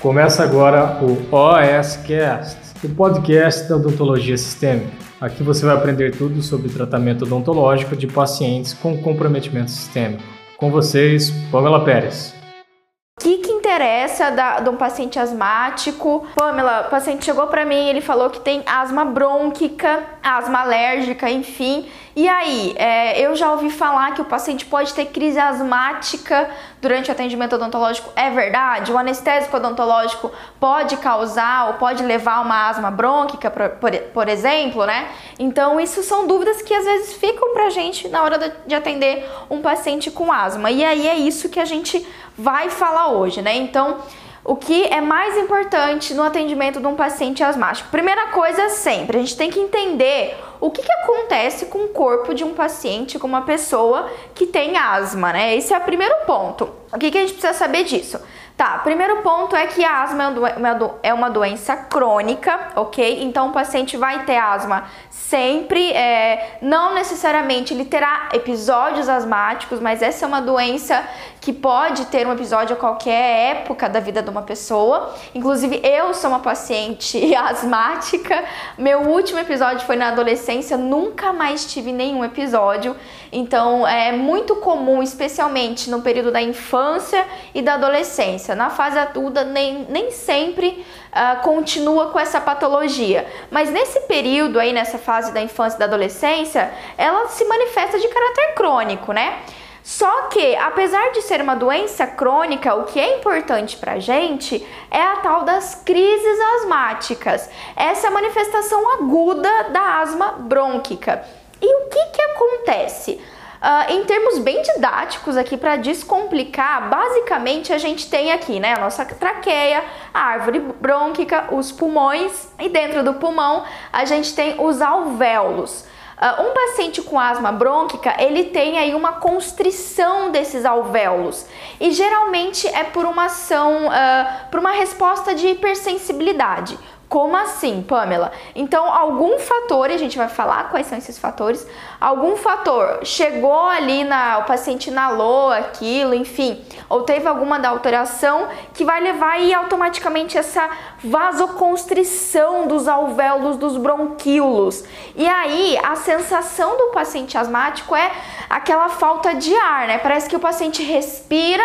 Começa agora o OSCast, o podcast da odontologia sistêmica. Aqui você vai aprender tudo sobre tratamento odontológico de pacientes com comprometimento sistêmico. Com vocês, Pamela Pérez. O que, que interessa da, de um paciente asmático? Pamela, o paciente chegou para mim, ele falou que tem asma brônquica, asma alérgica, enfim. E aí, é, eu já ouvi falar que o paciente pode ter crise asmática durante o atendimento odontológico. É verdade? O anestésico odontológico pode causar ou pode levar a uma asma brônquica, por, por, por, exemplo, né? Então, isso são dúvidas que às vezes ficam pra gente na hora de, de atender um paciente com asma. E aí é isso que a gente vai falar hoje, né? Então, o que é mais importante no atendimento de um paciente asmático? Primeira coisa, sempre, a gente tem que entender o que, que acontece com o corpo de um paciente, com uma pessoa que tem asma, né? Esse é o primeiro ponto. O que, que a gente precisa saber disso? Tá, primeiro ponto é que a asma é uma doença crônica, ok? Então o paciente vai ter asma sempre, é, não necessariamente ele terá episódios asmáticos, mas essa é uma doença que pode ter um episódio a qualquer época da vida de uma pessoa. Inclusive, eu sou uma paciente asmática. Meu último episódio foi na adolescência, nunca mais tive nenhum episódio. Então, é muito comum, especialmente no período da infância e da adolescência. Na fase adulta, nem, nem sempre uh, continua com essa patologia. Mas nesse período aí, nessa fase da infância e da adolescência, ela se manifesta de caráter crônico, né? Só que, apesar de ser uma doença crônica, o que é importante pra gente é a tal das crises asmáticas. Essa manifestação aguda da asma brônquica. E o que que acontece? Uh, em termos bem didáticos aqui para descomplicar, basicamente a gente tem aqui, né, a nossa traqueia, a árvore brônquica, os pulmões e dentro do pulmão a gente tem os alvéolos. Uh, um paciente com asma brônquica, ele tem aí uma constrição desses alvéolos e geralmente é por uma ação, uh, por uma resposta de hipersensibilidade. Como assim, Pamela? Então, algum fator, e a gente vai falar quais são esses fatores, algum fator chegou ali na o paciente inalou aquilo, enfim, ou teve alguma da alteração que vai levar aí automaticamente essa vasoconstrição dos alvéolos dos bronquíolos. E aí, a sensação do paciente asmático é aquela falta de ar, né? Parece que o paciente respira,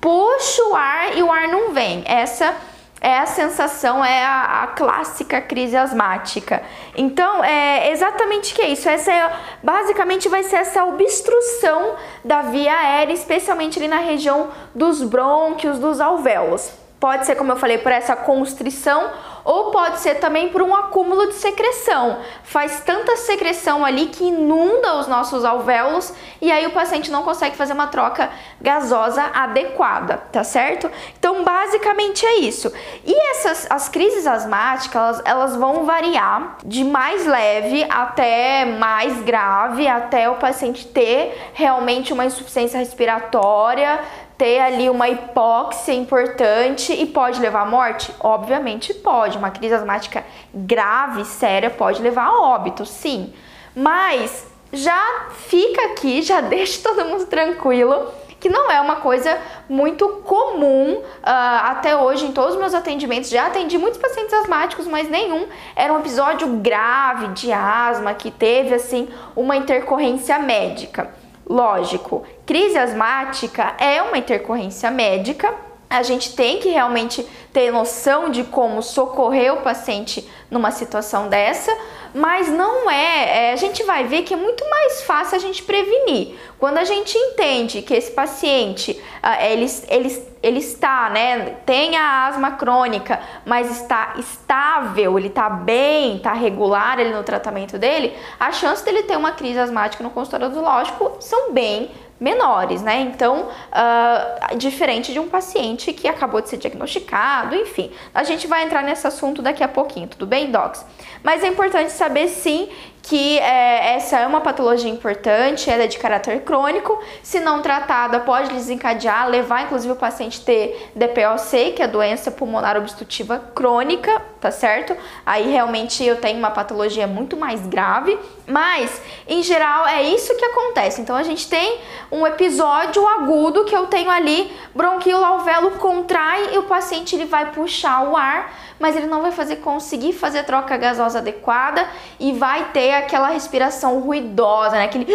puxa o ar e o ar não vem. Essa é a sensação, é a, a, clássica crise asmática. Então, é exatamente que é isso. Essa é, basicamente vai ser essa obstrução da via aérea, especialmente ali na região dos brônquios, dos alvéolos. Pode ser, como eu falei, por essa constrição ou pode ser também por um acúmulo de secreção. Faz tanta secreção ali que inunda os nossos alvéolos e aí o paciente não consegue fazer uma troca gasosa adequada, tá certo? Então, basicamente é isso. E essas as crises asmáticas, elas, elas vão variar de mais leve até mais grave, até o paciente ter realmente uma insuficiência respiratória, ter ali uma hipóxia importante e pode levar à morte? Obviamente pode. Uma crise asmática grave, séria, pode levar a óbito, sim. Mas já fica aqui, já deixa todo mundo tranquilo que não é uma coisa muito comum uh, até hoje em todos os meus atendimentos. Já atendi muitos pacientes asmáticos, mas nenhum era um episódio grave de asma que teve assim uma intercorrência médica. Lógico, crise asmática é uma intercorrência médica. A gente tem que realmente ter noção de como socorrer o paciente numa situação dessa, mas não é, é, a gente vai ver que é muito mais fácil a gente prevenir. Quando a gente entende que esse paciente, uh, ele, ele, ele está, né, tem a asma crônica, mas está estável, ele está bem, está regular no tratamento dele, a chance dele ter uma crise asmática no consultório odontológico são bem menores, né? Então, uh, diferente de um paciente que acabou de ser diagnosticado, enfim. A gente vai entrar nesse assunto daqui a pouquinho, tudo bem, docs? Mas é importante saber sim que é, essa é uma patologia importante, ela é de caráter crônico, se não tratada pode desencadear, levar inclusive o paciente a ter DPOC, que é a doença pulmonar obstrutiva crônica, tá certo? Aí realmente eu tenho uma patologia muito mais grave, mas em geral é isso que acontece. Então a gente tem um episódio agudo que eu tenho ali, bronquíolo alvéolo contrai e o paciente ele vai puxar o ar mas ele não vai fazer conseguir fazer troca gasosa adequada e vai ter aquela respiração ruidosa, né? Aquele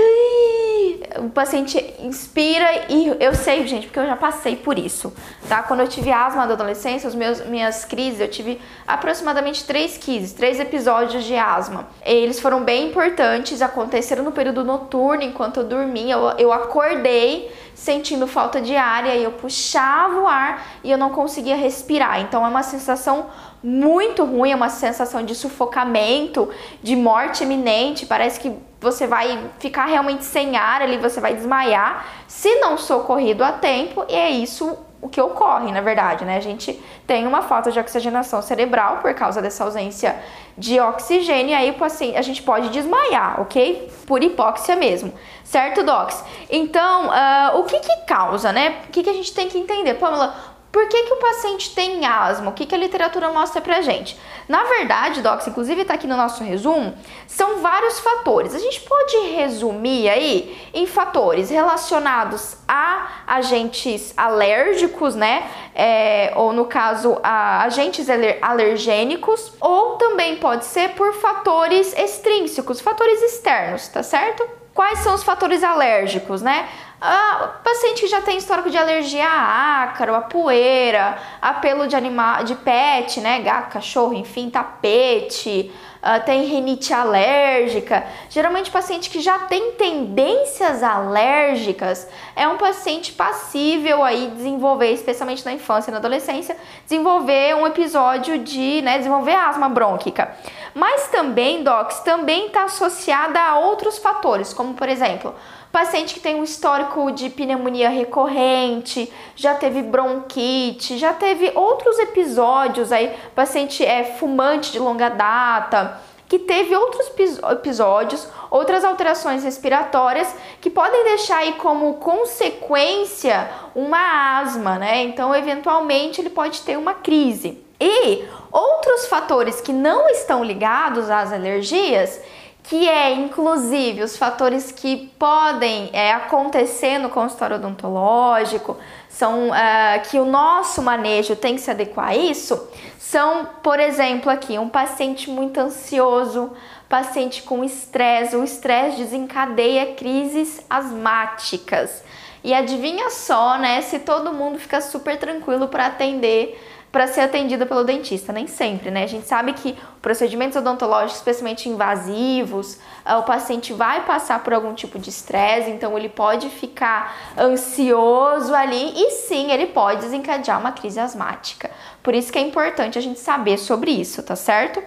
o paciente inspira e eu sei, gente, porque eu já passei por isso, tá? Quando eu tive asma da adolescência, os meus minhas crises, eu tive aproximadamente três crises, três episódios de asma. Eles foram bem importantes, aconteceram no período noturno, enquanto eu dormia, eu, eu acordei sentindo falta de ar e aí eu puxava o ar e eu não conseguia respirar. Então é uma sensação muito ruim, é uma sensação de sufocamento, de morte iminente, parece que você vai ficar realmente sem ar ali, você vai desmaiar, se não socorrido a tempo, e é isso o que ocorre, na verdade, né? A gente tem uma falta de oxigenação cerebral por causa dessa ausência de oxigênio, e aí assim, a gente pode desmaiar, ok? Por hipóxia mesmo, certo, Docs? Então, uh, o que que causa, né? O que que a gente tem que entender? Pamela, por que, que o paciente tem asma? O que, que a literatura mostra pra gente? Na verdade, Docs, inclusive está aqui no nosso resumo, são vários fatores. A gente pode resumir aí em fatores relacionados a agentes alérgicos, né? É, ou no caso, a agentes alergênicos, ou também pode ser por fatores extrínsecos, fatores externos, tá certo? Quais são os fatores alérgicos, né? Ah, paciente que já tem histórico de alergia a ácaro, a poeira, a pelo de animal, de pet, né, gato, cachorro, enfim, tapete, uh, tem rinite alérgica. Geralmente, paciente que já tem tendências alérgicas é um paciente passível aí desenvolver, especialmente na infância e na adolescência, desenvolver um episódio de, né, desenvolver asma brônquica. Mas também, docs, também está associada a outros fatores, como por exemplo, paciente que tem um histórico de pneumonia recorrente, já teve bronquite, já teve outros episódios aí, paciente é fumante de longa data, que teve outros episódios, outras alterações respiratórias que podem deixar aí como consequência uma asma, né? Então, eventualmente ele pode ter uma crise. E outros fatores que não estão ligados às alergias que é inclusive os fatores que podem é, acontecer no consultório odontológico, são uh, que o nosso manejo tem que se adequar a isso, são, por exemplo, aqui um paciente muito ansioso, paciente com estresse, o estresse desencadeia crises asmáticas. E adivinha só, né, se todo mundo fica super tranquilo para atender para ser atendida pelo dentista, nem sempre, né? A gente sabe que procedimentos odontológicos, especialmente invasivos, ah, o paciente vai passar por algum tipo de estresse, então ele pode ficar ansioso ali e sim, ele pode desencadear uma crise asmática. Por isso que é importante a gente saber sobre isso, tá certo? Uh,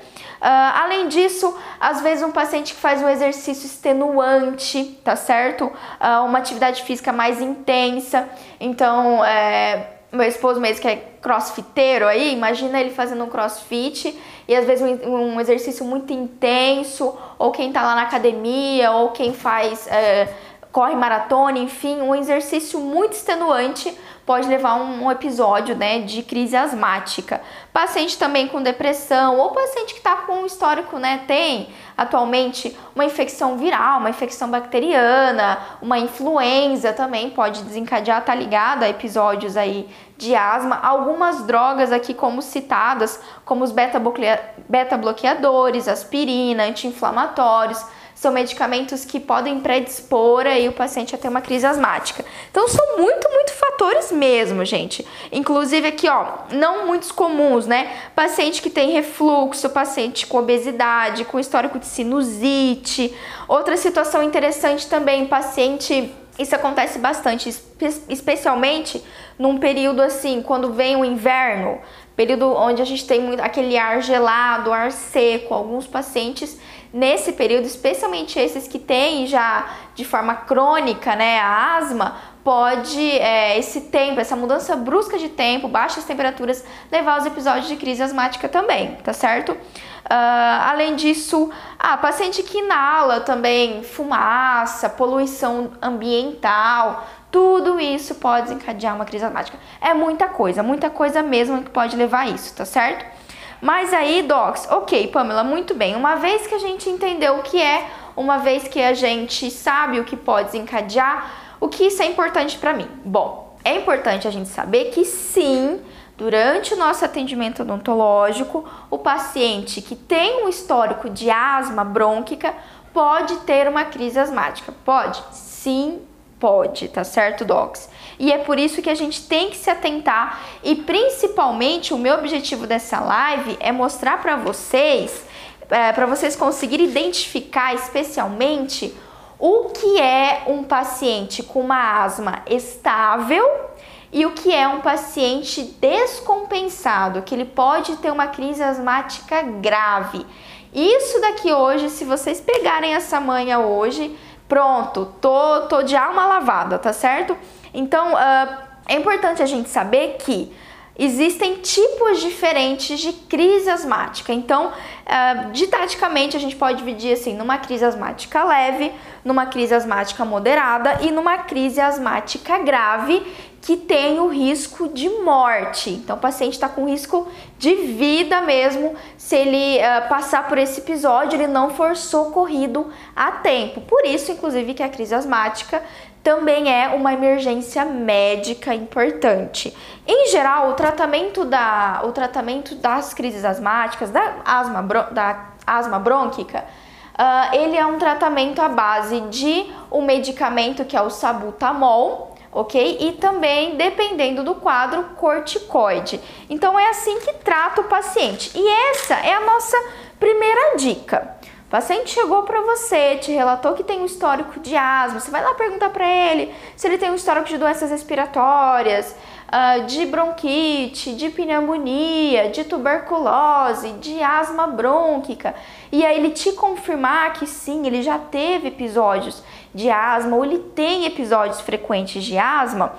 além disso, às vezes um paciente que faz um exercício extenuante, tá certo? Uh, uma atividade física mais intensa, então é meu esposo mesmo que é crossfiteiro aí, imagina ele fazendo um crossfit e às vezes um, um exercício muito intenso, ou quem tá lá na academia, ou quem faz, é, corre maratona, enfim, um exercício muito extenuante pode levar um, um episódio né, de crise asmática. Paciente também com depressão, ou paciente que está com um histórico, né, tem atualmente uma infecção viral, uma infecção bacteriana, uma influenza também pode desencadear, tá ligado a episódios aí de asma. Algumas drogas aqui como citadas, como os beta-bloqueadores, aspirina, anti-inflamatórios, são medicamentos que podem predispor aí o paciente a ter uma crise asmática. Então são muito, muito fatores mesmo, gente. Inclusive aqui, ó, não muitos comuns, né? Paciente que tem refluxo, paciente com obesidade, com histórico de sinusite. Outra situação interessante também, paciente isso acontece bastante, especialmente num período assim, quando vem o inverno, período onde a gente tem aquele ar gelado, ar seco. Alguns pacientes nesse período, especialmente esses que têm já de forma crônica, né, a asma, pode é, esse tempo, essa mudança brusca de tempo, baixas temperaturas, levar aos episódios de crise asmática também, tá certo? Uh, além disso, a ah, paciente que inala também fumaça, poluição ambiental, tudo isso pode desencadear uma crise asmática. É muita coisa, muita coisa mesmo que pode levar a isso, tá certo? Mas aí, docs, ok, Pamela, muito bem. Uma vez que a gente entendeu o que é, uma vez que a gente sabe o que pode desencadear, o que isso é importante para mim? Bom, é importante a gente saber que sim, durante o nosso atendimento odontológico, o paciente que tem um histórico de asma brônquica pode ter uma crise asmática. Pode? Sim, pode, tá certo, docs? E é por isso que a gente tem que se atentar e principalmente o meu objetivo dessa live é mostrar para vocês, é, para vocês conseguirem identificar especialmente o que é um paciente com uma asma estável e o que é um paciente descompensado, que ele pode ter uma crise asmática grave. Isso daqui hoje, se vocês pegarem essa manha hoje, pronto, tô, tô de alma lavada, tá certo? Então, uh, é importante a gente saber que existem tipos diferentes de crise asmática. Então, uh, didaticamente, a gente pode dividir assim, numa crise asmática leve, numa crise asmática moderada e numa crise asmática grave, que tem o risco de morte. Então, o paciente está com risco de vida mesmo se ele uh, passar por esse episódio, ele não for socorrido a tempo. Por isso, inclusive, que a crise asmática também é uma emergência médica importante. Em geral, o tratamento, da, o tratamento das crises asmáticas, da asma, da asma brônquica, uh, ele é um tratamento à base de um medicamento que é o sabutamol, ok? E também, dependendo do quadro, corticoide. Então é assim que trata o paciente. E essa é a nossa primeira dica. O paciente chegou para você, te relatou que tem um histórico de asma, você vai lá perguntar para ele se ele tem um histórico de doenças respiratórias, uh, de bronquite, de pneumonia, de tuberculose, de asma brônquica, e aí ele te confirmar que sim, ele já teve episódios de asma ou ele tem episódios frequentes de asma,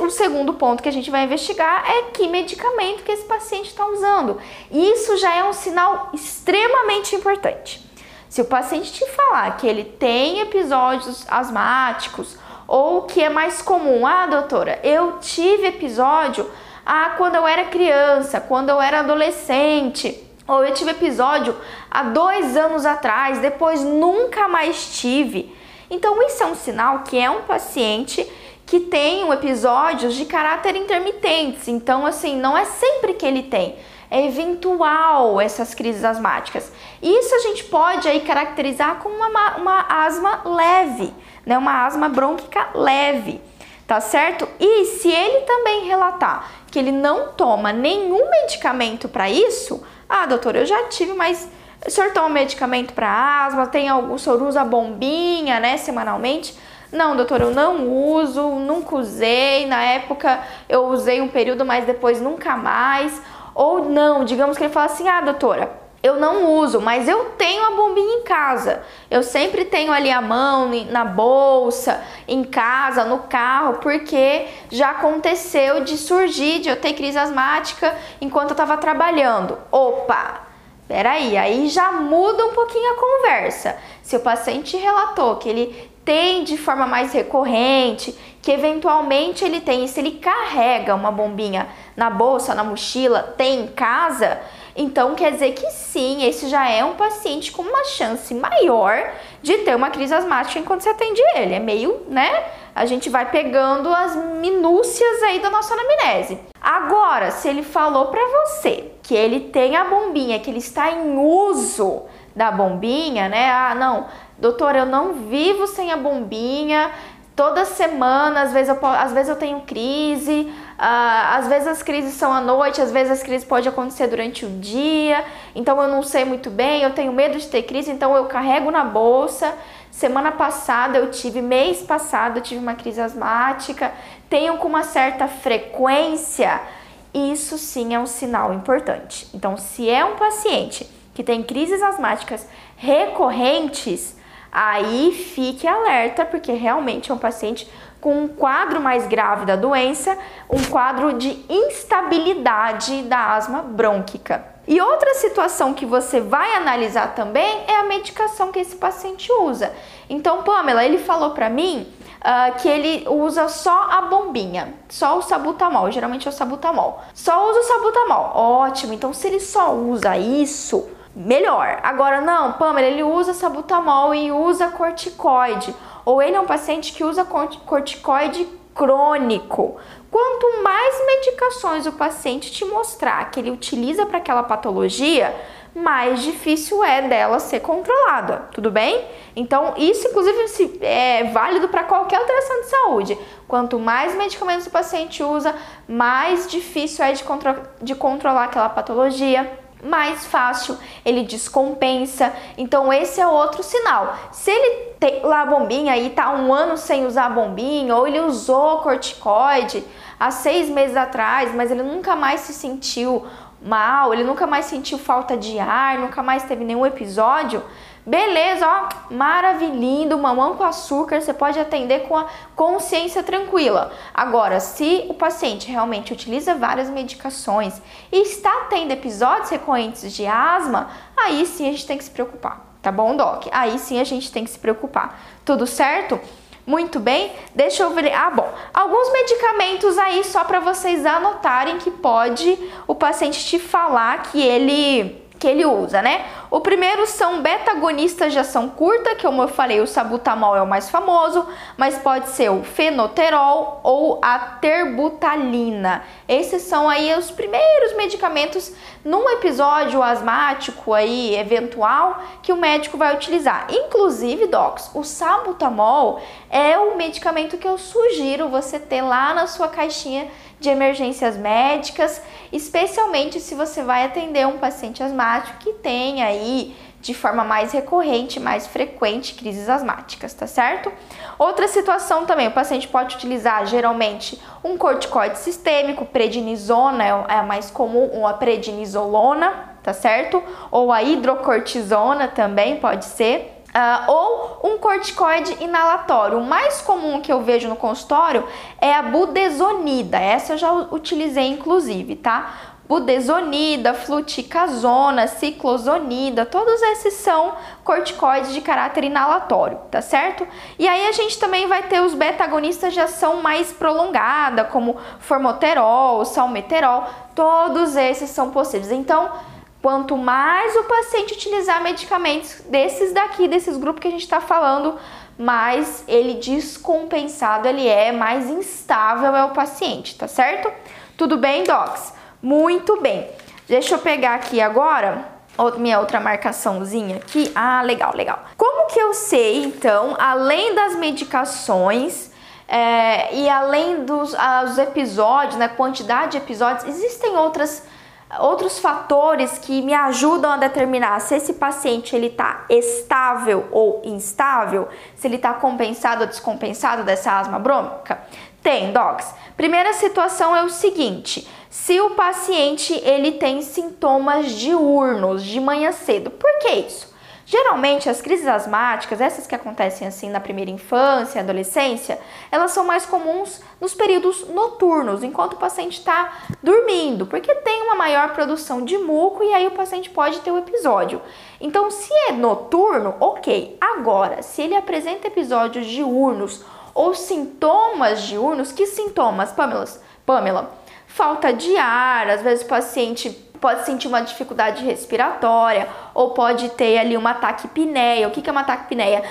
o segundo ponto que a gente vai investigar é que medicamento que esse paciente está usando. Isso já é um sinal extremamente importante. Se o paciente te falar que ele tem episódios asmáticos ou que é mais comum, ah, doutora, eu tive episódio ah, quando eu era criança, quando eu era adolescente, ou eu tive episódio há dois anos atrás, depois nunca mais tive. Então, isso é um sinal que é um paciente que tem episódios de caráter intermitentes. Então, assim, não é sempre que ele tem. É eventual essas crises asmáticas. Isso a gente pode aí caracterizar como uma, uma asma leve, né? Uma asma brônquica leve, tá certo? E se ele também relatar que ele não toma nenhum medicamento para isso, ah, doutor, eu já tive, mas o senhor toma medicamento para asma, tem algum, o senhor usa bombinha, né, semanalmente? Não, doutor, eu não uso, nunca usei. Na época eu usei um período, mas depois nunca mais. Ou não, digamos que ele fala assim: ah, doutora, eu não uso, mas eu tenho a bombinha em casa. Eu sempre tenho ali a mão na bolsa, em casa, no carro, porque já aconteceu de surgir, de eu ter crise asmática enquanto eu estava trabalhando. Opa, peraí, aí já muda um pouquinho a conversa. Se o paciente relatou que ele tem de forma mais recorrente, que eventualmente ele tem, e se ele carrega uma bombinha na bolsa, na mochila, tem em casa, então quer dizer que sim, esse já é um paciente com uma chance maior de ter uma crise asmática enquanto você atende ele. É meio, né? A gente vai pegando as minúcias aí da nossa anamnese. Agora, se ele falou para você que ele tem a bombinha, que ele está em uso da bombinha, né? Ah, não, doutor, eu não vivo sem a bombinha. Toda semana, às vezes eu, às vezes eu tenho crise, uh, às vezes as crises são à noite, às vezes as crises podem acontecer durante o dia, então eu não sei muito bem, eu tenho medo de ter crise, então eu carrego na bolsa. Semana passada eu tive, mês passado eu tive uma crise asmática, tenho com uma certa frequência, isso sim é um sinal importante. Então, se é um paciente que tem crises asmáticas recorrentes, aí fique alerta, porque realmente é um paciente com um quadro mais grave da doença, um quadro de instabilidade da asma brônquica. E outra situação que você vai analisar também é a medicação que esse paciente usa. Então, Pamela, ele falou para mim uh, que ele usa só a bombinha, só o sabutamol, geralmente é o sabutamol. Só usa o sabutamol, ótimo. Então, se ele só usa isso, melhor. Agora, não, Pamela, ele usa sabutamol e usa corticoide. Ou ele é um paciente que usa corticoide crônico. Quanto mais medicações o paciente te mostrar que ele utiliza para aquela patologia, mais difícil é dela ser controlada, tudo bem? Então, isso inclusive é válido para qualquer alteração de saúde. Quanto mais medicamentos o paciente usa, mais difícil é de, contro de controlar aquela patologia, mais fácil ele descompensa. Então, esse é outro sinal. Se ele tem lá a bombinha e tá um ano sem usar a bombinha, ou ele usou corticoide há seis meses atrás, mas ele nunca mais se sentiu mal, ele nunca mais sentiu falta de ar, nunca mais teve nenhum episódio, beleza, ó, maravilhindo, mamão com açúcar, você pode atender com a consciência tranquila. Agora, se o paciente realmente utiliza várias medicações e está tendo episódios recorrentes de asma, aí sim a gente tem que se preocupar, tá bom, Doc? Aí sim a gente tem que se preocupar. Tudo certo? Muito bem, deixa eu ver. Ah, bom. Alguns medicamentos aí só para vocês anotarem que pode o paciente te falar que ele que ele usa, né? O primeiro são beta-agonistas de ação curta, que como eu falei, o sabutamol é o mais famoso, mas pode ser o fenoterol ou a terbutalina. Esses são aí os primeiros medicamentos num episódio asmático aí eventual que o médico vai utilizar. Inclusive, docs, o sabutamol é o medicamento que eu sugiro você ter lá na sua caixinha de emergências médicas, especialmente se você vai atender um paciente asmático que tem aí de forma mais recorrente, mais frequente crises asmáticas, tá certo? Outra situação também, o paciente pode utilizar geralmente um corticoide sistêmico, prednisona é a mais comum, ou a prednisolona, tá certo? Ou a hidrocortisona também pode ser. Uh, ou um corticoide inalatório. O mais comum que eu vejo no consultório é a budesonida. Essa eu já utilizei inclusive, tá? Budesonida, fluticasona, ciclozonida, todos esses são corticoides de caráter inalatório, tá certo? E aí a gente também vai ter os beta-agonistas de ação mais prolongada, como formoterol, salmeterol, todos esses são possíveis. Então, Quanto mais o paciente utilizar medicamentos desses daqui, desses grupos que a gente está falando, mais ele descompensado ele é, mais instável é o paciente, tá certo? Tudo bem, docs? Muito bem. Deixa eu pegar aqui agora minha outra marcaçãozinha aqui. Ah, legal, legal. Como que eu sei, então, além das medicações é, e além dos os episódios, né, quantidade de episódios, existem outras outros fatores que me ajudam a determinar se esse paciente ele está estável ou instável, se ele está compensado ou descompensado dessa asma brônquica? Tem, docs. Primeira situação é o seguinte: se o paciente ele tem sintomas diurnos de manhã cedo, por que isso? Geralmente, as crises asmáticas, essas que acontecem assim na primeira infância, adolescência, elas são mais comuns nos períodos noturnos, enquanto o paciente está dormindo, porque tem uma maior produção de muco e aí o paciente pode ter o um episódio. Então, se é noturno, ok. Agora, se ele apresenta episódios diurnos ou sintomas diurnos, que sintomas, Pamela? Pamela, falta de ar, às vezes o paciente pode sentir uma dificuldade respiratória ou pode ter ali uma taquipneia. O que é uma taquipneia?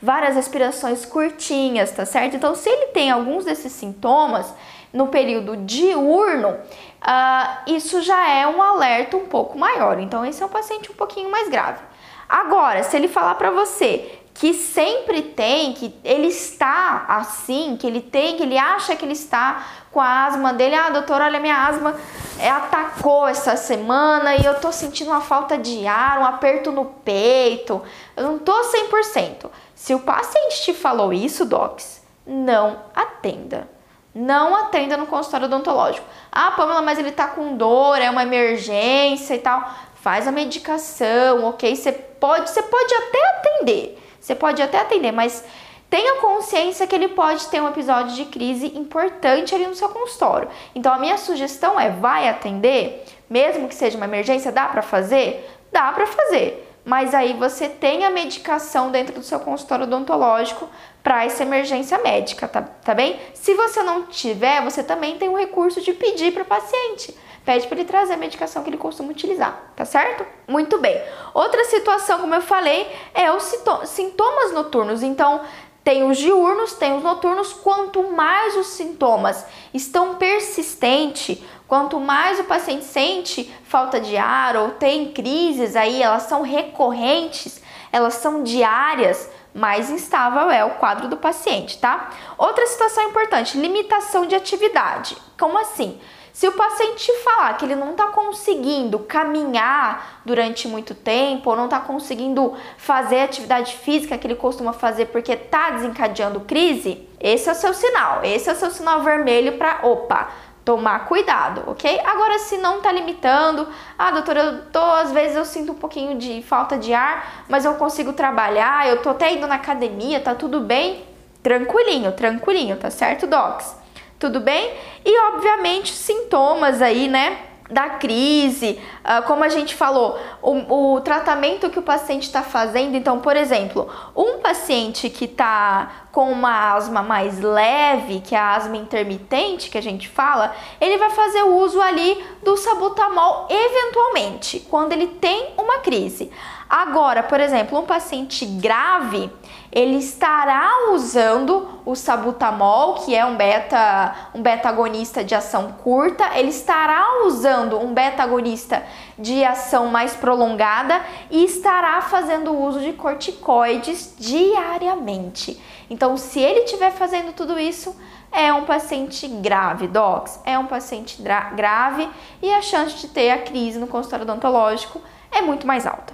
Várias respirações curtinhas, tá certo? Então, se ele tem alguns desses sintomas no período diurno, uh, isso já é um alerta um pouco maior. Então, esse é um paciente um pouquinho mais grave. Agora, se ele falar para você que sempre tem, que ele está assim, que ele tem, que ele acha que ele está com a asma dele. Ah, doutor, olha, minha asma é, atacou essa semana e eu tô sentindo uma falta de ar, um aperto no peito. Eu não tô 100%. Se o paciente te falou isso, docs, não atenda. Não atenda no consultório odontológico. Ah, Pamela, mas ele tá com dor, é uma emergência e tal. Faz a medicação, ok? Você pode, você pode até atender. Você pode até atender, mas tenha consciência que ele pode ter um episódio de crise importante ali no seu consultório. Então a minha sugestão é vai atender, mesmo que seja uma emergência, dá para fazer? Dá para fazer. Mas aí você tem a medicação dentro do seu consultório odontológico para essa emergência médica, tá, tá bem? Se você não tiver, você também tem o recurso de pedir para o paciente pede para ele trazer a medicação que ele costuma utilizar, tá certo? Muito bem. Outra situação, como eu falei, é os sintomas noturnos. Então, tem os diurnos, tem os noturnos. Quanto mais os sintomas estão persistentes, quanto mais o paciente sente falta de ar ou tem crises aí, elas são recorrentes, elas são diárias, mais instável é o quadro do paciente, tá? Outra situação importante, limitação de atividade. Como assim? Se o paciente falar que ele não está conseguindo caminhar durante muito tempo, ou não está conseguindo fazer a atividade física que ele costuma fazer porque está desencadeando crise, esse é o seu sinal. Esse é o seu sinal vermelho para, opa, tomar cuidado, ok? Agora, se não tá limitando, ah, doutora, eu tô, às vezes eu sinto um pouquinho de falta de ar, mas eu consigo trabalhar, eu tô até indo na academia, tá tudo bem? Tranquilinho, tranquilinho, tá certo, docs? tudo bem? E obviamente sintomas aí, né? Da crise, uh, como a gente falou, o, o tratamento que o paciente está fazendo. Então, por exemplo, um paciente que está com uma asma mais leve, que é a asma intermitente que a gente fala, ele vai fazer o uso ali do sabutamol eventualmente, quando ele tem uma crise. Agora, por exemplo, um paciente grave, ele estará usando o sabutamol, que é um beta, um beta agonista de ação curta, ele estará usando um beta agonista de ação mais prolongada e estará fazendo uso de corticoides diariamente. Então, se ele estiver fazendo tudo isso, é um paciente grave, docs, é um paciente grave e a chance de ter a crise no consultório odontológico é muito mais alta.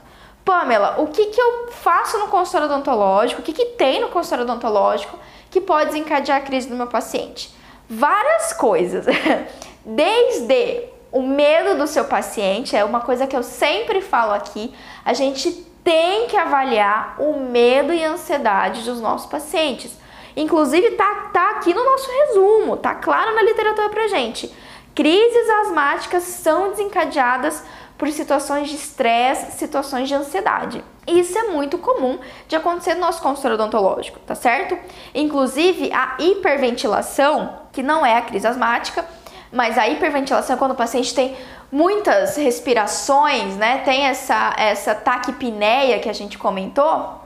Pamela, o que, que eu faço no consultório odontológico? O que, que tem no consultório odontológico que pode desencadear a crise do meu paciente? Várias coisas. Desde o medo do seu paciente, é uma coisa que eu sempre falo aqui, a gente tem que avaliar o medo e a ansiedade dos nossos pacientes. Inclusive, tá, tá aqui no nosso resumo, tá claro na literatura pra gente. Crises asmáticas são desencadeadas por situações de estresse, situações de ansiedade. Isso é muito comum de acontecer no nosso consultório odontológico, tá certo? Inclusive, a hiperventilação, que não é a crise asmática, mas a hiperventilação é quando o paciente tem muitas respirações, né? Tem essa, essa taquipneia que a gente comentou.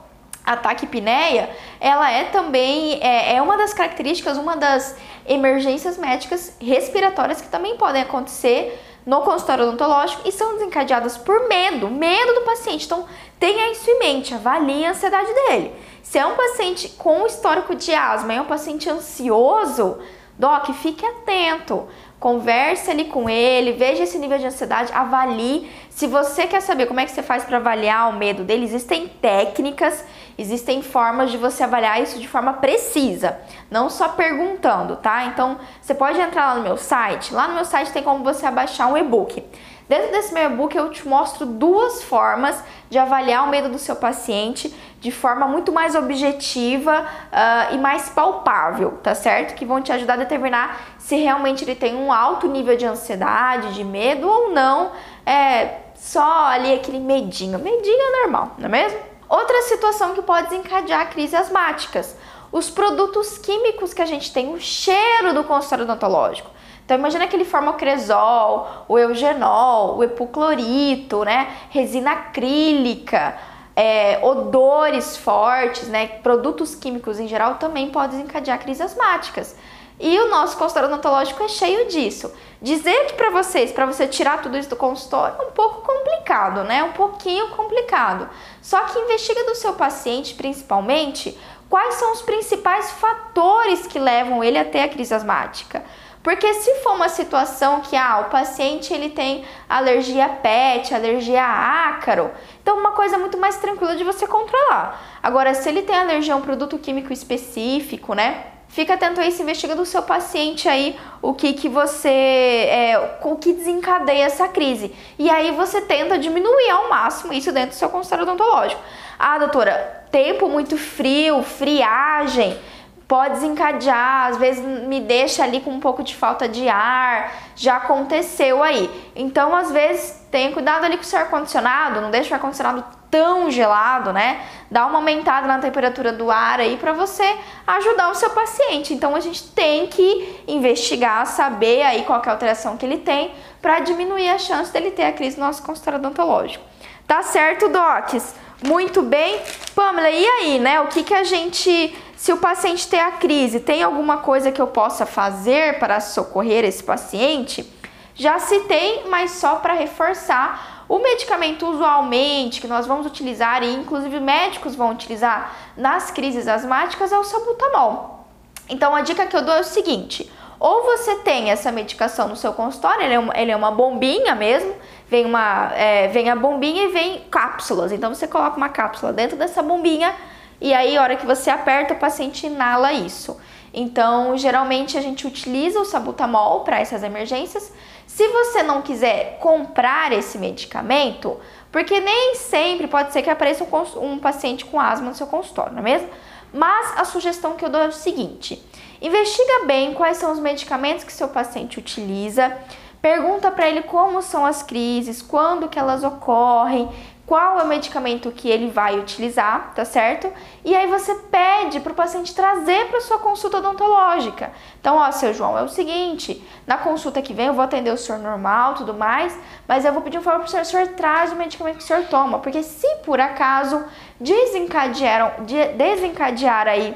A taquipneia, ela é também é, é uma das características, uma das emergências médicas respiratórias que também podem acontecer no consultório odontológico e são desencadeadas por medo, medo do paciente. Então, tenha isso em mente, avalie a ansiedade dele. Se é um paciente com histórico de asma, é um paciente ansioso, doc, fique atento. Converse ali com ele, veja esse nível de ansiedade, avalie. Se você quer saber como é que você faz para avaliar o medo dele, existem técnicas, existem formas de você avaliar isso de forma precisa, não só perguntando, tá? Então, você pode entrar lá no meu site. Lá no meu site tem como você abaixar um e-book. Dentro desse meu e-book eu te mostro duas formas de avaliar o medo do seu paciente de forma muito mais objetiva uh, e mais palpável, tá certo? Que vão te ajudar a determinar se realmente ele tem um alto nível de ansiedade, de medo ou não, é só ali aquele medinho. Medinho é normal, não é mesmo? Outra situação que pode desencadear crises asmáticas, os produtos químicos que a gente tem, o cheiro do consultório odontológico. Então imagina aquele formocresol, o eugenol, o epoclorito, né? Resina acrílica, é, odores fortes, né? Produtos químicos em geral também podem desencadear crises asmáticas. E o nosso consultório odontológico é cheio disso. Dizer que para vocês, para você tirar tudo isso do consultório, é um pouco complicado, né? Um pouquinho complicado. Só que investiga do seu paciente, principalmente, quais são os principais fatores que levam ele a ter a crise asmática. Porque se for uma situação que ah, o paciente ele tem alergia a PET, alergia a ácaro, então uma coisa muito mais tranquila de você controlar. Agora, se ele tem alergia a um produto químico específico, né? Fica atento aí, se investiga do seu paciente aí o que que você, é, o que desencadeia essa crise. E aí você tenta diminuir ao máximo isso dentro do seu consultório odontológico. Ah, doutora, tempo muito frio, friagem, pode desencadear, às vezes me deixa ali com um pouco de falta de ar, já aconteceu aí. Então, às vezes, tenha cuidado ali com o seu ar-condicionado, não deixa o ar-condicionado tão gelado, né? Dá uma aumentada na temperatura do ar aí para você ajudar o seu paciente. Então a gente tem que investigar, saber aí qual é a alteração que ele tem para diminuir a chance dele ter a crise no nosso consultório odontológico. Tá certo, docs? Muito bem. Pamela, e aí, né? O que que a gente se o paciente tem a crise, tem alguma coisa que eu possa fazer para socorrer esse paciente? Já citei, mas só para reforçar, o medicamento usualmente que nós vamos utilizar e inclusive médicos vão utilizar nas crises asmáticas é o salbutamol. Então a dica que eu dou é o seguinte: ou você tem essa medicação no seu consultório, ele é uma, ele é uma bombinha mesmo, vem, uma, é, vem a bombinha e vem cápsulas. Então você coloca uma cápsula dentro dessa bombinha e aí a hora que você aperta o paciente inala isso. Então, geralmente a gente utiliza o sabutamol para essas emergências. Se você não quiser comprar esse medicamento, porque nem sempre pode ser que apareça um, um paciente com asma no seu consultório, não é mesmo? Mas a sugestão que eu dou é o seguinte: investiga bem quais são os medicamentos que seu paciente utiliza, pergunta para ele como são as crises, quando que elas ocorrem, qual é o medicamento que ele vai utilizar, tá certo? E aí você pede para o paciente trazer para sua consulta odontológica. Então, ó, seu João, é o seguinte, na consulta que vem eu vou atender o senhor normal, tudo mais, mas eu vou pedir um favor para o senhor, o senhor traz o medicamento que o senhor toma, porque se por acaso desencadearam, desencadear aí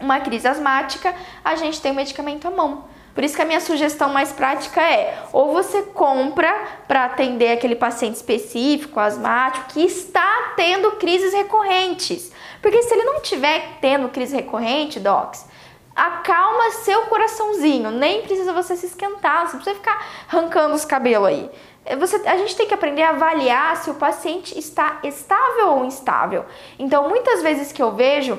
uma crise asmática, a gente tem o medicamento à mão. Por isso que a minha sugestão mais prática é: ou você compra para atender aquele paciente específico, asmático, que está tendo crises recorrentes. Porque se ele não estiver tendo crise recorrente, docs, acalma seu coraçãozinho. Nem precisa você se esquentar, você precisa ficar arrancando os cabelos aí. É, você, a gente tem que aprender a avaliar se o paciente está estável ou instável. Então, muitas vezes que eu vejo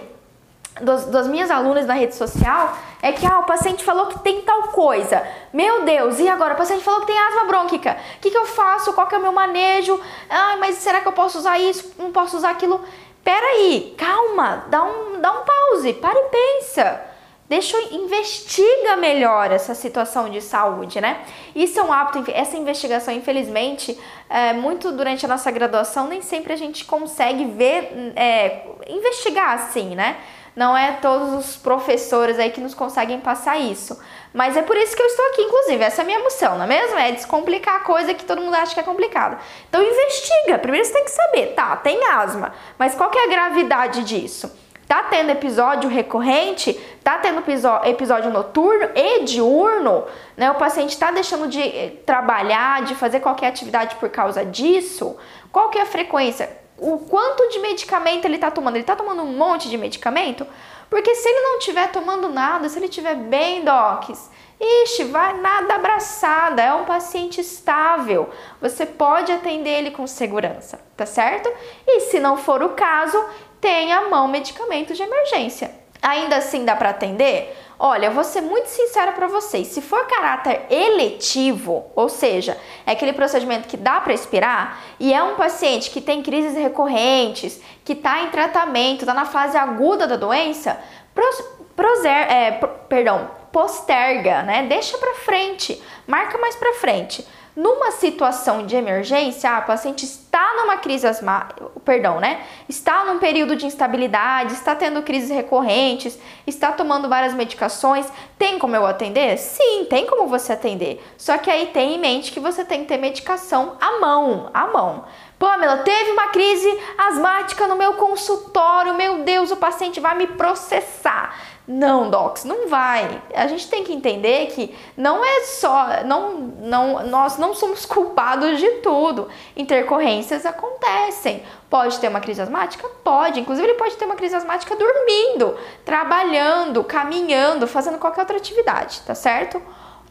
dos, das minhas alunas na rede social é que ah, o paciente falou que tem tal coisa. Meu Deus, e agora? O paciente falou que tem asma brônquica. O que, que eu faço? Qual que é o meu manejo? Ai, mas será que eu posso usar isso? Não posso usar aquilo? Peraí, calma, dá um, dá um pause, para e pensa. Deixa investiga melhor essa situação de saúde, né? Isso é um hábito, essa investigação, infelizmente, é, muito durante a nossa graduação, nem sempre a gente consegue ver, é, investigar assim, né? Não é todos os professores aí que nos conseguem passar isso. Mas é por isso que eu estou aqui, inclusive. Essa é a minha missão, não é mesmo? É descomplicar a coisa que todo mundo acha que é complicada. Então investiga. Primeiro você tem que saber, tá, tem asma, mas qual que é a gravidade disso? Tá tendo episódio recorrente? Tá tendo episódio noturno e diurno? Né? O paciente está deixando de eh, trabalhar, de fazer qualquer atividade por causa disso? Qual que é a frequência? O quanto de medicamento ele está tomando. Ele está tomando um monte de medicamento? Porque se ele não estiver tomando nada, se ele estiver bem, docs, ixi, vai nada abraçada, é um paciente estável. Você pode atender ele com segurança, tá certo? E se não for o caso, tenha à mão medicamento de emergência. Ainda assim dá para atender? Olha, vou ser muito sincera para vocês. Se for caráter eletivo, ou seja, é aquele procedimento que dá para esperar e é um paciente que tem crises recorrentes, que está em tratamento, está na fase aguda da doença, pros, proser, é, perdão, posterga, né? Deixa para frente, marca mais para frente. Numa situação de emergência, a paciente está numa crise asmática, perdão, né? Está num período de instabilidade, está tendo crises recorrentes, está tomando várias medicações. Tem como eu atender? Sim, tem como você atender. Só que aí tem em mente que você tem que ter medicação à mão, à mão. Pamela, teve uma crise asmática no meu consultório, meu Deus, o paciente vai me processar. Não, docs, não vai. A gente tem que entender que não é só, não, não, nós não somos culpados de tudo. Intercorrências acontecem. Pode ter uma crise asmática? Pode. Inclusive, ele pode ter uma crise asmática dormindo, trabalhando, caminhando, fazendo qualquer outra atividade, tá certo?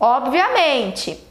Obviamente,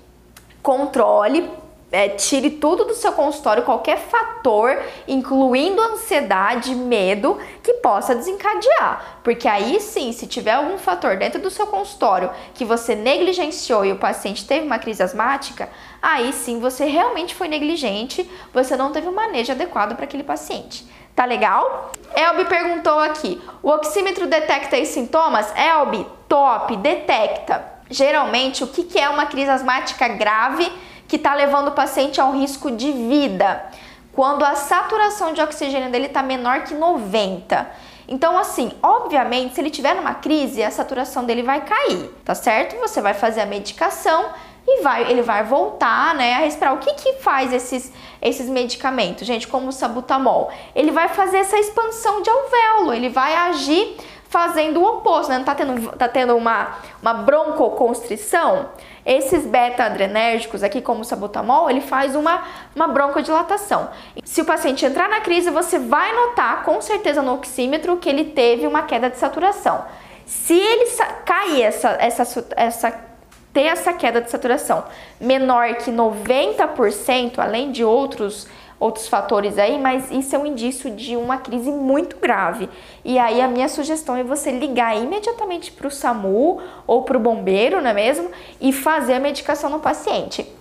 controle é, tire tudo do seu consultório, qualquer fator, incluindo ansiedade, medo, que possa desencadear. Porque aí sim, se tiver algum fator dentro do seu consultório que você negligenciou e o paciente teve uma crise asmática, aí sim você realmente foi negligente, você não teve um manejo adequado para aquele paciente. Tá legal? Elbi perguntou aqui: o oxímetro detecta os sintomas? Elbi, top, detecta. Geralmente, o que é uma crise asmática grave que está levando o paciente a um risco de vida? Quando a saturação de oxigênio dele está menor que 90. Então, assim, obviamente, se ele tiver numa crise, a saturação dele vai cair, tá certo? Você vai fazer a medicação e vai, ele vai voltar, né, a respirar. O que que faz esses, esses medicamentos, gente, como o sabutamol? Ele vai fazer essa expansão de alvéolo, ele vai agir fazendo o oposto, né? Não tá tendo, tá tendo uma, uma broncoconstrição? Esses beta-adrenérgicos aqui, como o sabutamol, ele faz uma, uma broncodilatação. Se o paciente entrar na crise, você vai notar com certeza no oxímetro que ele teve uma queda de saturação. Se ele cair essa, essa, essa ter essa queda de saturação menor que 90%, além de outros outros fatores aí, mas isso é um indício de uma crise muito grave. E aí a minha sugestão é você ligar imediatamente para o SAMU ou para o bombeiro, não é mesmo? E fazer a medicação no paciente.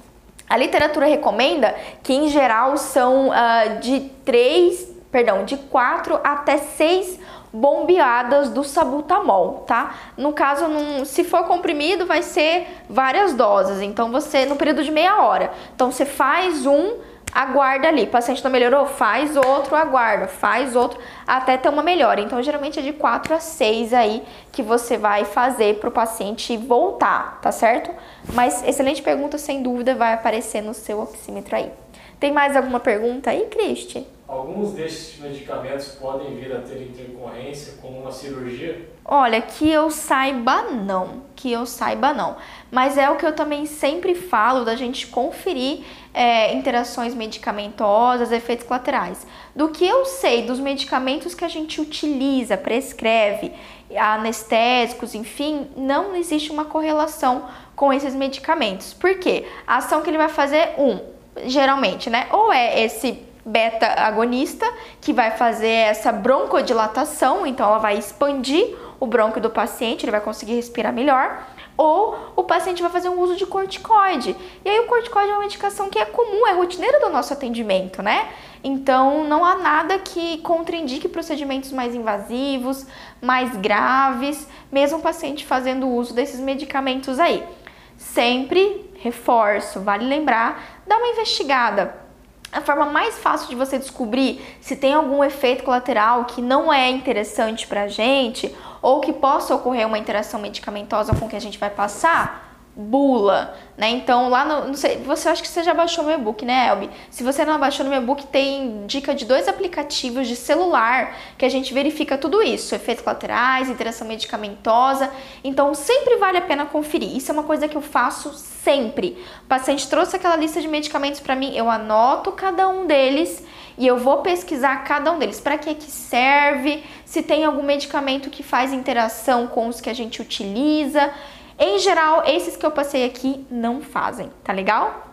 A literatura recomenda que em geral são uh, de 3, perdão, de 4 até 6 bombeadas do sabutamol, tá? No caso, num, se for comprimido, vai ser várias doses. Então, você, no período de meia hora. Então, você faz um, aguarda ali. O paciente não melhorou? Faz outro, aguarda. Faz outro, até ter uma melhora. Então, geralmente é de 4 a 6 aí que você vai fazer para o paciente voltar, tá certo? Mas, excelente pergunta, sem dúvida, vai aparecer no seu oxímetro aí. Tem mais alguma pergunta aí, Cristi? Alguns desses medicamentos podem vir a ter intercorrência com uma cirurgia? Olha, que eu saiba não, que eu saiba não. Mas é o que eu também sempre falo da gente conferir é, interações medicamentosas, efeitos colaterais. Do que eu sei dos medicamentos que a gente utiliza, prescreve, anestésicos, enfim, não existe uma correlação com esses medicamentos. Por quê? A ação que ele vai fazer, um, geralmente, né? Ou é esse beta agonista, que vai fazer essa broncodilatação, então ela vai expandir o brônquio do paciente, ele vai conseguir respirar melhor, ou o paciente vai fazer um uso de corticoide. E aí o corticoide é uma medicação que é comum, é rotineira do nosso atendimento, né? Então não há nada que contraindique procedimentos mais invasivos, mais graves, mesmo o paciente fazendo uso desses medicamentos aí. Sempre reforço, vale lembrar, dá uma investigada a forma mais fácil de você descobrir se tem algum efeito colateral que não é interessante pra gente ou que possa ocorrer uma interação medicamentosa com o que a gente vai passar, bula, né? Então lá no, não sei, você acha que você já baixou meu e-book, né, Elbi? Se você não baixou no meu e-book, tem dica de dois aplicativos de celular que a gente verifica tudo isso, efeitos colaterais, interação medicamentosa. Então sempre vale a pena conferir. Isso é uma coisa que eu faço sempre. O paciente trouxe aquela lista de medicamentos para mim, eu anoto cada um deles e eu vou pesquisar cada um deles. Para que que serve? Se tem algum medicamento que faz interação com os que a gente utiliza. Em geral, esses que eu passei aqui não fazem, tá legal?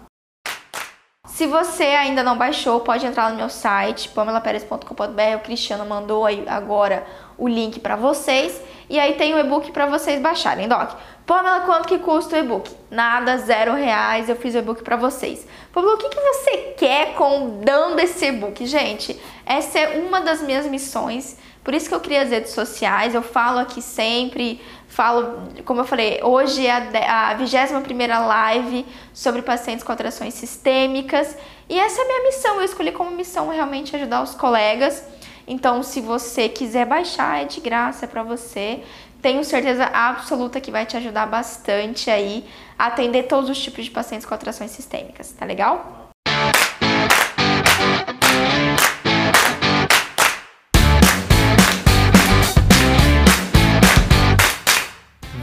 Se você ainda não baixou, pode entrar no meu site, pamelaperes.com.br. O Cristiano mandou aí agora o link para vocês. E aí tem o e-book para vocês baixarem, Doc. Pamela, quanto que custa o e-book? Nada, zero reais, eu fiz o e-book para vocês. Pamela, o que, que você quer com dando esse e-book? Gente, essa é uma das minhas missões, por isso que eu criei as redes sociais, eu falo aqui sempre, falo, como eu falei, hoje é a 21ª live sobre pacientes com alterações sistêmicas, e essa é a minha missão, eu escolhi como missão realmente ajudar os colegas, então se você quiser baixar, é de graça, é para você, tenho certeza absoluta que vai te ajudar bastante aí a atender todos os tipos de pacientes com alterações sistêmicas, tá legal?